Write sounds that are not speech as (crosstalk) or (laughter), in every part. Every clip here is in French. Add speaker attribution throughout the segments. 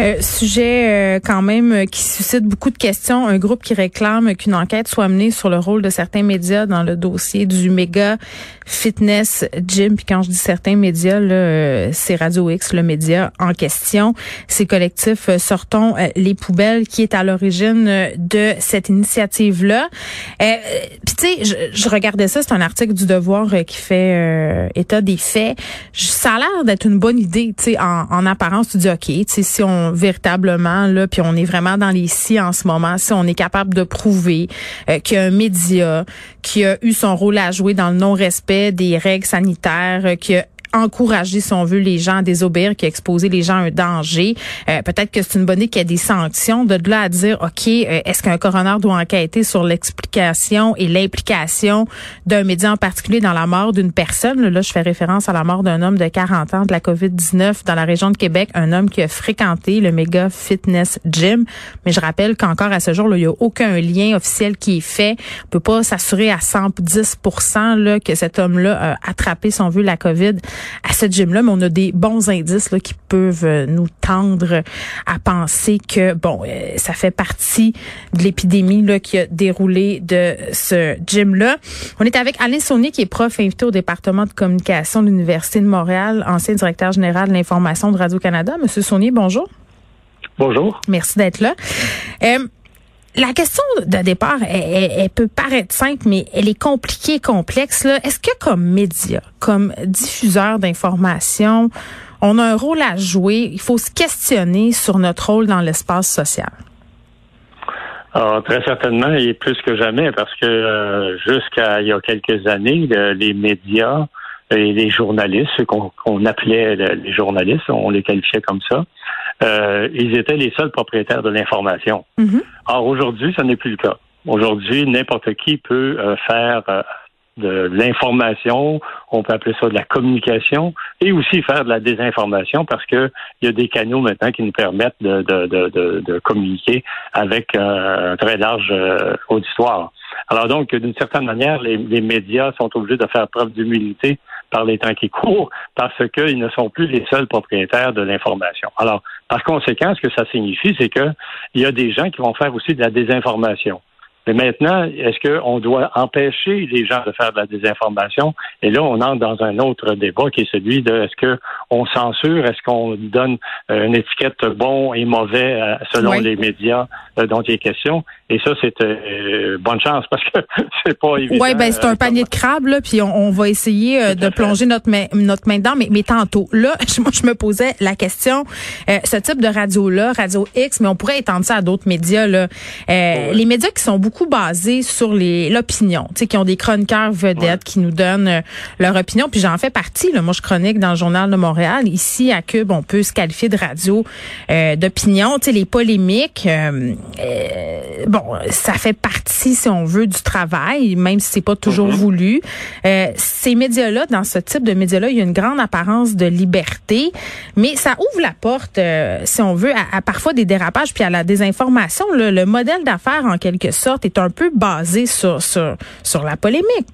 Speaker 1: Euh, sujet euh, quand même euh, qui suscite beaucoup de questions. Un groupe qui réclame qu'une enquête soit menée sur le rôle de certains médias dans le dossier du méga fitness gym. Puis quand je dis certains médias, là, c'est Radio X, le média en question. Ces collectifs Sortons les poubelles qui est à l'origine de cette initiative-là. Puis tu sais, je, je, regardais ça, c'est un article du Devoir qui fait état des faits. Ça a l'air d'être une bonne idée, tu sais, en, en apparence, tu dis, OK, tu sais, si on véritablement là, puis on est vraiment dans les si en ce moment, si on est capable de prouver euh, qu'il y a un média qui a eu son rôle à jouer dans le non-respect des règles sanitaires, euh, qui a encourager, si on veut, les gens à désobéir, qui a exposé les gens à un danger. Euh, peut-être que c'est une bonne idée qu'il y ait des sanctions. De là à dire, OK, euh, est-ce qu'un coroner doit enquêter sur l'explication et l'implication d'un média en particulier dans la mort d'une personne? Là, je fais référence à la mort d'un homme de 40 ans de la COVID-19 dans la région de Québec, un homme qui a fréquenté le méga fitness gym. Mais je rappelle qu'encore à ce jour, il n'y a aucun lien officiel qui est fait. On peut pas s'assurer à 110 là, que cet homme-là a attrapé, si on veut, la COVID à cette gym-là, mais on a des bons indices là, qui peuvent euh, nous tendre à penser que, bon, euh, ça fait partie de l'épidémie là, qui a déroulé de ce gym-là. On est avec Alain Saunier, qui est prof invité au département de communication de l'Université de Montréal, ancien directeur général de l'information de Radio-Canada. Monsieur Saunier, bonjour.
Speaker 2: Bonjour.
Speaker 1: Merci d'être là. Euh, la question de départ, elle, peut paraître simple, mais elle est compliquée, complexe. Est-ce que comme média, comme diffuseur d'informations, on a un rôle à jouer? Il faut se questionner sur notre rôle dans l'espace social.
Speaker 2: Ah, très certainement, et plus que jamais, parce que euh, jusqu'à il y a quelques années, les médias et les journalistes, ceux qu'on appelait les journalistes, on les qualifiait comme ça, euh, ils étaient les seuls propriétaires de l'information. Mm-hmm. Or, aujourd'hui, ce n'est plus le cas. Aujourd'hui, n'importe qui peut euh, faire euh, de l'information, on peut appeler ça de la communication, et aussi faire de la désinformation parce que il y a des canaux maintenant qui nous permettent de, de, de, de communiquer avec un très large auditoire. Alors donc, d'une certaine manière, les, les, médias sont obligés de faire preuve d'humilité par les temps qui courent parce qu'ils ne sont plus les seuls propriétaires de l'information. Alors, par conséquent, ce que ça signifie, c'est qu'il y a des gens qui vont faire aussi de la désinformation. Mais maintenant, est-ce qu'on doit empêcher les gens de faire de la désinformation? Et là, on entre dans un autre débat qui est celui de est-ce qu'on censure, est-ce qu'on donne euh, une étiquette bon et mauvais euh, selon les médias euh, dont il est question? Et ça, c'est bonne chance parce que (laughs) c'est pas évident.
Speaker 1: Oui, ben c'est un panier de crabes, là, puis on, va essayer de plonger notre main, notre main dedans. Mais, mais tantôt, là, (laughs) moi, je me posais la question, ce type de radio-là, Radio X, mais on pourrait étendre ça à d'autres médias, là. Les médias qui sont beaucoup basé sur les l'opinion, tu sais, qui ont des chroniqueurs vedettes qui nous donnent euh, leur opinion. Puis j'en fais partie. Là. Moi, je chronique dans le journal de Montréal. Ici, à Cube, on peut se qualifier de radio euh, d'opinion. Tu sais, les polémiques, euh, bon, ça fait partie, si on veut, du travail, même si c'est pas toujours mm-hmm. voulu. ces médias-là, dans ce type de médias-là, il y a une grande apparence de liberté, mais ça ouvre la porte, si on veut, à, parfois des dérapages puis à la désinformation. Le modèle d'affaires, en quelque sorte, est un peu basé sur, sur, la polémique.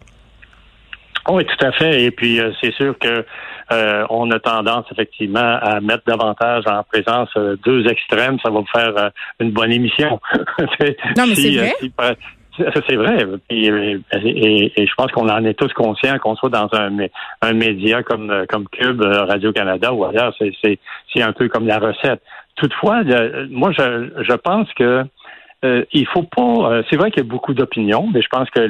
Speaker 2: Oui, tout à fait. Et puis, euh, c'est sûr que euh, on a tendance effectivement à mettre davantage en présence euh, deux extrêmes. Ça va vous faire une bonne émission. (laughs)
Speaker 1: non, mais (laughs) c'est vrai.
Speaker 2: c'est vrai. Et, je pense qu'on en est tous conscients qu'on soit dans un, un média comme, comme Cube, Radio-Canada ou ailleurs. C'est un peu comme la recette. Toutefois, moi, je, je pense que euh, il faut pas. Euh, c'est vrai qu'il y a beaucoup d'opinions, mais je pense que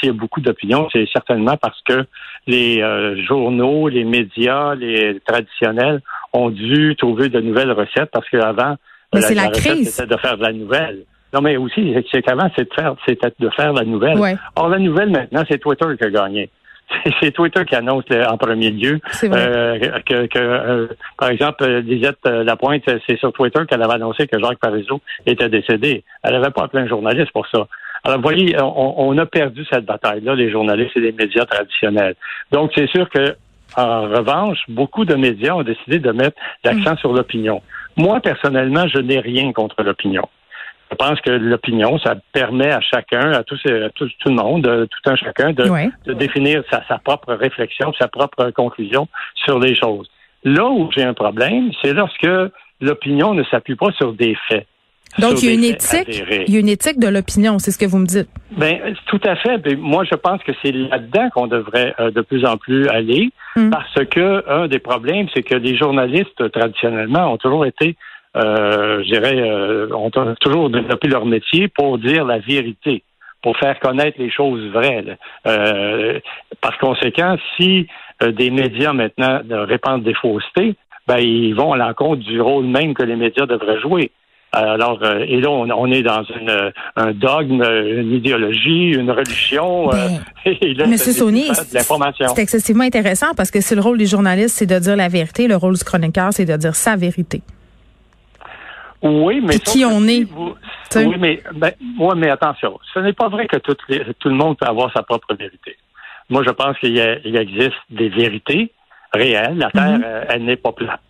Speaker 2: s'il y a beaucoup d'opinions, c'est certainement parce que les euh, journaux, les médias, les traditionnels ont dû trouver de nouvelles recettes parce qu'avant,
Speaker 1: la, la, crise.
Speaker 2: c'était de faire de la nouvelle. Non, mais aussi, c'est qu'avant, c'était de faire, c'était de faire la nouvelle. Or, la nouvelle maintenant, c'est Twitter qui a gagné c'est Twitter qui annonce en premier lieu
Speaker 1: euh,
Speaker 2: que, euh, par exemple, Lisette euh, Lapointe, c'est sur Twitter qu'elle avait annoncé que Jacques Parizeau était décédé. Elle n'avait pas appelé un journaliste pour ça. Alors, vous voyez, on, a perdu cette bataille-là, les journalistes et les médias traditionnels. Donc, c'est sûr que, en revanche, beaucoup de médias ont décidé de mettre l'accent mm. sur l'opinion. Moi, personnellement, je n'ai rien contre l'opinion. Je pense que l'opinion, ça permet à chacun, à, tous, à tout, tout le monde, euh, tout un chacun, de,
Speaker 1: Ouais.
Speaker 2: de définir sa, sa propre réflexion, sa propre conclusion sur les choses. Là où j'ai un problème, c'est lorsque l'opinion ne s'appuie pas sur des faits.
Speaker 1: Donc, il y a une éthique, il y a une éthique de l'opinion, c'est ce que vous me dites.
Speaker 2: Ben, tout à fait. Ben, moi, je pense que c'est là-dedans qu'on devrait euh, de plus en plus aller,
Speaker 1: Mm.
Speaker 2: parce que un des problèmes, c'est que les journalistes traditionnellement ont toujours été, euh, je dirais, euh, ont toujours développé leur métier pour dire la vérité, pour faire connaître les choses vraies. là. Euh, par conséquent, si euh, des médias maintenant euh, répandent des faussetés, ben ils vont à l'encontre du rôle même que les médias devraient jouer. Alors, euh, et là, on, on est dans une, euh, un dogme, une idéologie, une religion. euh, (laughs) et là,
Speaker 1: Monsieur
Speaker 2: c'est-
Speaker 1: Saunier,
Speaker 2: c'est de l'information.
Speaker 1: c'est excessivement intéressant parce que si le rôle des journalistes, c'est de dire la vérité, le rôle du chroniqueur, c'est de dire sa vérité.
Speaker 2: Oui, mais
Speaker 1: Puis qui on est,
Speaker 2: vous- oui, mais ben, ouais, mais attention, ce n'est pas vrai que toutes les- tout le monde peut avoir sa propre vérité. Moi, je pense qu'il existe des vérités réelles. La Terre,
Speaker 1: Mhm.
Speaker 2: euh, elle n'est pas plate.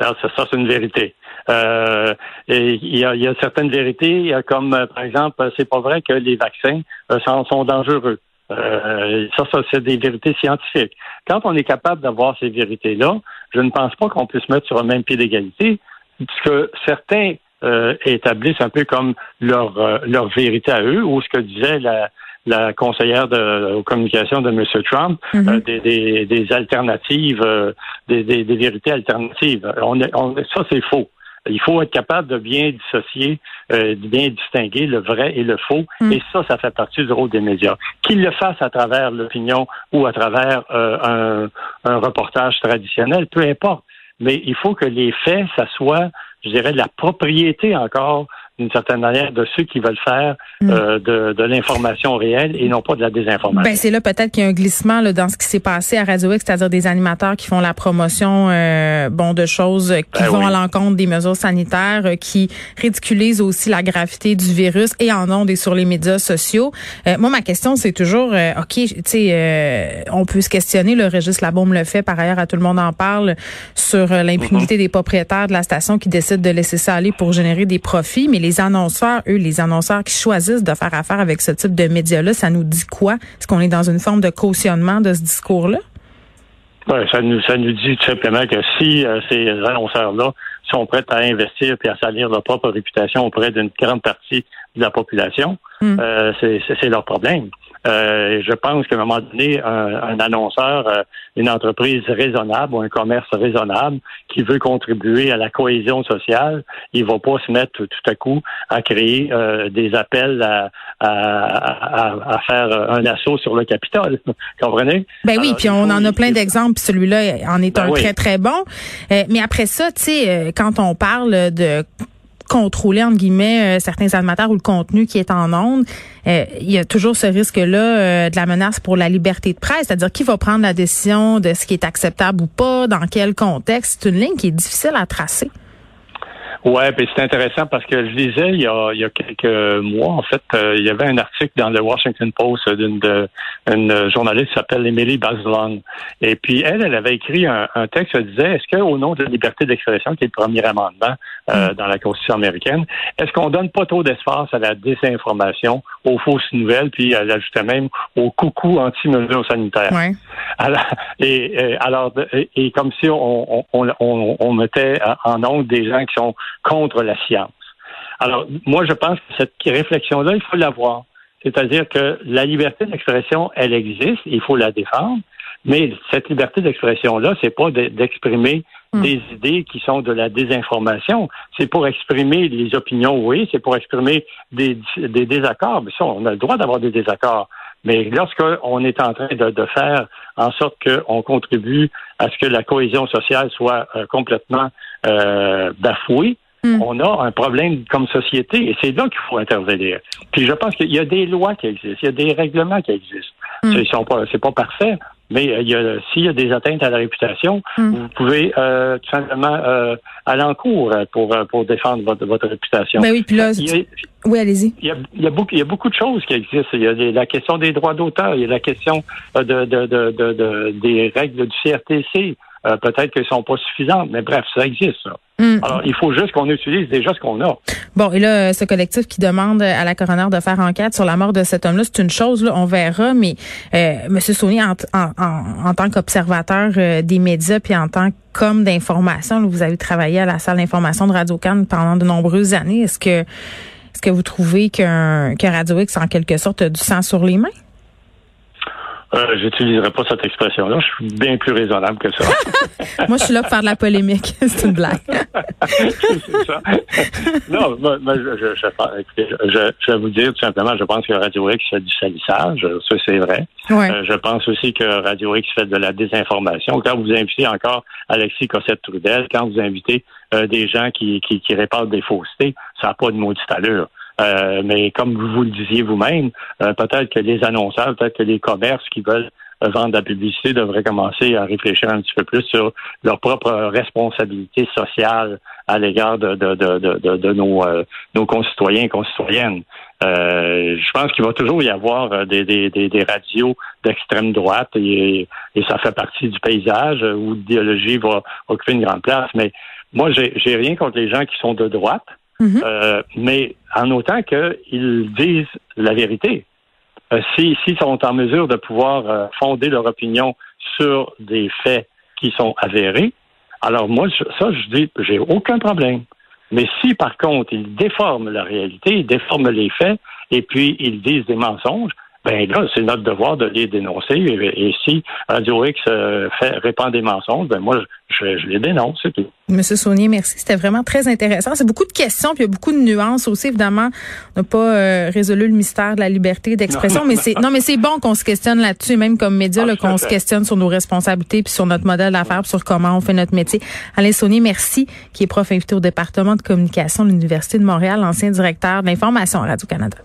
Speaker 2: Ça, c'est une vérité. Euh, et il y, a, il y a certaines vérités, euh, comme euh, par exemple, c'est pas vrai que les vaccins euh, sont, sont dangereux. Euh, ça, ça, c'est des vérités scientifiques. Quand on est capable d'avoir ces vérités-là, je ne pense pas qu'on puisse mettre sur un même pied d'égalité, puisque certains euh, établissent un peu comme leur, euh, leur vérité à eux, ou ce que disait la, la conseillère de, aux communications de M. Trump, euh, des, des, des alternatives, euh, des, des, des vérités alternatives. On, est- on, ça, c'est faux. Il faut être capable de bien dissocier, euh, de bien distinguer le vrai et le faux.
Speaker 1: Mm.
Speaker 2: Et ça, ça fait partie du rôle des médias. Qu'ils le fassent à travers l'opinion ou à travers euh, un, un reportage traditionnel, peu importe. Mais il faut que les faits, ça soit, je dirais, de la propriété encore, d'une certaine manière, de ceux qui veulent faire
Speaker 1: Mm.
Speaker 2: euh, de, de l'information réelle et non pas de la désinformation.
Speaker 1: Ben c'est là peut-être qu'il y a un glissement là, dans ce qui s'est passé à Radio X, c'est-à-dire des animateurs qui font la promotion euh, bon de choses euh, qui
Speaker 2: Ben
Speaker 1: vont
Speaker 2: oui.
Speaker 1: à l'encontre des mesures sanitaires, euh, qui ridiculisent aussi la gravité du virus et en ondes et sur les médias sociaux. Euh, moi ma question c'est toujours euh, OK, tu sais euh, on peut se questionner le Régis Labaume le fait par ailleurs à tout le monde en parle sur l'impunité des propriétaires de la station qui décident de laisser ça aller pour générer des profits, mais les annonceurs eux les annonceurs qui choisissent de faire affaire avec ce type de médias-là, ça nous dit quoi? Est-ce qu'on est dans une forme de cautionnement de ce discours-là?
Speaker 2: Ouais, ça nous ça nous dit tout simplement que si euh, ces annonceurs-là sont prêts à investir et à salir leur propre réputation auprès d'une grande partie de la population,
Speaker 1: Mm.
Speaker 2: euh, c'est leur problème. Euh, je pense qu'à un moment donné, un, un annonceur, euh, une entreprise raisonnable ou un commerce raisonnable qui veut contribuer à la cohésion sociale, il va pas se mettre tout, à coup à créer euh, des appels à, à, à- à faire un assaut sur le Capitole. (laughs) Comprenez?
Speaker 1: Ben oui,
Speaker 2: Alors,
Speaker 1: puis on en a plein d'exemples, puis celui-là en est
Speaker 2: Ben
Speaker 1: un
Speaker 2: oui.
Speaker 1: très, très bon. Euh, mais après ça, tu sais, euh, quand on parle de contrôler, entre guillemets, euh, certains animateurs ou le contenu qui est en euh, il y a toujours ce risque-là euh, de la menace pour la liberté de presse, c'est-à-dire qui va prendre la décision de ce qui est acceptable ou pas, dans quel contexte? C'est une ligne qui est difficile à tracer.
Speaker 2: Ouais, puis c'est intéressant parce que je lisais il y a, il y a quelques mois, en fait, euh, il y avait un article dans le Washington Post d'une une journaliste qui s'appelle Emily Bazelon. Et puis elle, elle avait écrit un, un texte qui disait est-ce qu'au nom de la liberté d'expression, qui est le premier amendement euh, dans la Constitution américaine, est-ce qu'on donne pas trop d'espace à la désinformation, aux fausses nouvelles, puis elle ajoutait même au coucou anti-mesures sanitaires.
Speaker 1: Ouais.
Speaker 2: Alors, et, et, alors, et, et comme si on, on, on, on, on mettait en ongle des gens qui sont contre la science. Alors, moi, je pense que cette réflexion-là, il faut l'avoir. C'est-à-dire que la liberté d'expression, elle existe, il faut la défendre, mais cette liberté d'expression-là, c'est pas de- d'exprimer
Speaker 1: Mm.
Speaker 2: des idées qui sont de la désinformation. C'est pour exprimer les opinions, oui, c'est pour exprimer des, des désaccords. Mais ça, on a le droit d'avoir des désaccords. Mais lorsqu'on est en train de, de faire en sorte qu'on contribue à ce que la cohésion sociale soit euh, complètement euh, bafouée,
Speaker 1: Mm.
Speaker 2: on a un problème comme société et c'est là qu'il faut intervenir. Puis je pense qu'il y a des lois qui existent, il y a des règlements qui existent.
Speaker 1: Mm.
Speaker 2: Ils sont pas, c'est pas parfait, mais euh, s'il y a des atteintes à la réputation,
Speaker 1: Mm.
Speaker 2: vous pouvez euh, tout simplement euh, aller en cours euh, pour euh, pour défendre votre, votre réputation.
Speaker 1: Ben oui, puis là,
Speaker 2: Il y a-
Speaker 1: oui, allez-y.
Speaker 2: il y, a, il, y a beaucoup, il y a beaucoup de choses qui existent. Il y a la question des droits d'auteur, il y a la question de, de, de, de- de- des règles du CRTC. Euh, peut-être qu'elles sont pas suffisantes, mais bref, ça existe. Ça.
Speaker 1: Mm.
Speaker 2: Alors, il faut juste qu'on utilise déjà ce qu'on a.
Speaker 1: Bon, et là, ce collectif qui demande à la coroner de faire enquête sur la mort de cet homme-là, c'est une chose, là, on verra, mais euh, M. Saunier, en, en, en, en tant qu'observateur euh, des médias, puis en tant qu'homme d'information, vous avez travaillé à la salle d'information de Radio-Can pendant de nombreuses années. Est-ce que est-ce que vous trouvez qu'un que Radio X, en quelque sorte, a du sang sur les mains?
Speaker 2: Euh, J'utiliserai pas cette expression-là. Je suis bien plus raisonnable que ça. (laughs)
Speaker 1: moi, je suis là pour faire de la polémique. (laughs) C'est une blague.
Speaker 2: c'est ça. Non, moi, moi, je, je, je, écoutez, je, je, vais vous dire tout simplement, je pense que Radio X fait du salissage. Ça, c'est vrai.
Speaker 1: Ouais.
Speaker 2: Euh, je pense aussi que Radio X fait de la désinformation. Quand vous invitez encore Alexis Cossette-Trudel, quand vous invitez euh, des gens qui, qui, qui répandent des faussetés, ça n'a pas de maudite allure. Euh, mais comme vous le disiez vous-même, euh, peut-être que les annonceurs, peut-être que les commerces qui veulent euh, vendre la publicité devraient commencer à réfléchir un petit peu plus sur leur propre responsabilité sociale à l'égard de, de, de, de, nos, euh, nos concitoyens et concitoyennes. Euh, je pense qu'il va toujours y avoir des, des, des, des radios d'extrême droite et, et, ça fait partie du paysage où l'idéologie va occuper une grande place. Mais moi, j'ai rien contre les gens qui sont de droite.
Speaker 1: Mm-hmm.
Speaker 2: Euh, mais en autant qu'ils disent la vérité. Euh, S'ils si, sont en mesure de pouvoir euh, fonder leur opinion sur des faits qui sont avérés, alors moi, ça, je dis, j'ai aucun problème. Mais si, par contre, ils déforment la réalité, ils déforment les faits, et puis ils disent des mensonges, ben là, c'est notre devoir de les dénoncer. Et, et si Radio X euh, fait, répand des mensonges, ben moi, je, je les dénonce, c'est tout.
Speaker 1: Monsieur Saunier, merci. C'était vraiment très intéressant. C'est beaucoup de questions, puis il y a beaucoup de nuances aussi. Évidemment, on n'a pas euh, résolu le mystère de la liberté d'expression, mais c'est non, mais c'est bon qu'on se questionne là-dessus, même comme média,
Speaker 2: Ah,
Speaker 1: qu'on se questionne sur nos responsabilités, puis sur notre modèle d'affaires, sur comment on fait notre métier. Alain Saunier, merci, qui est prof invité au département de communication de l'Université de Montréal, ancien directeur de l'information à Radio-Canada.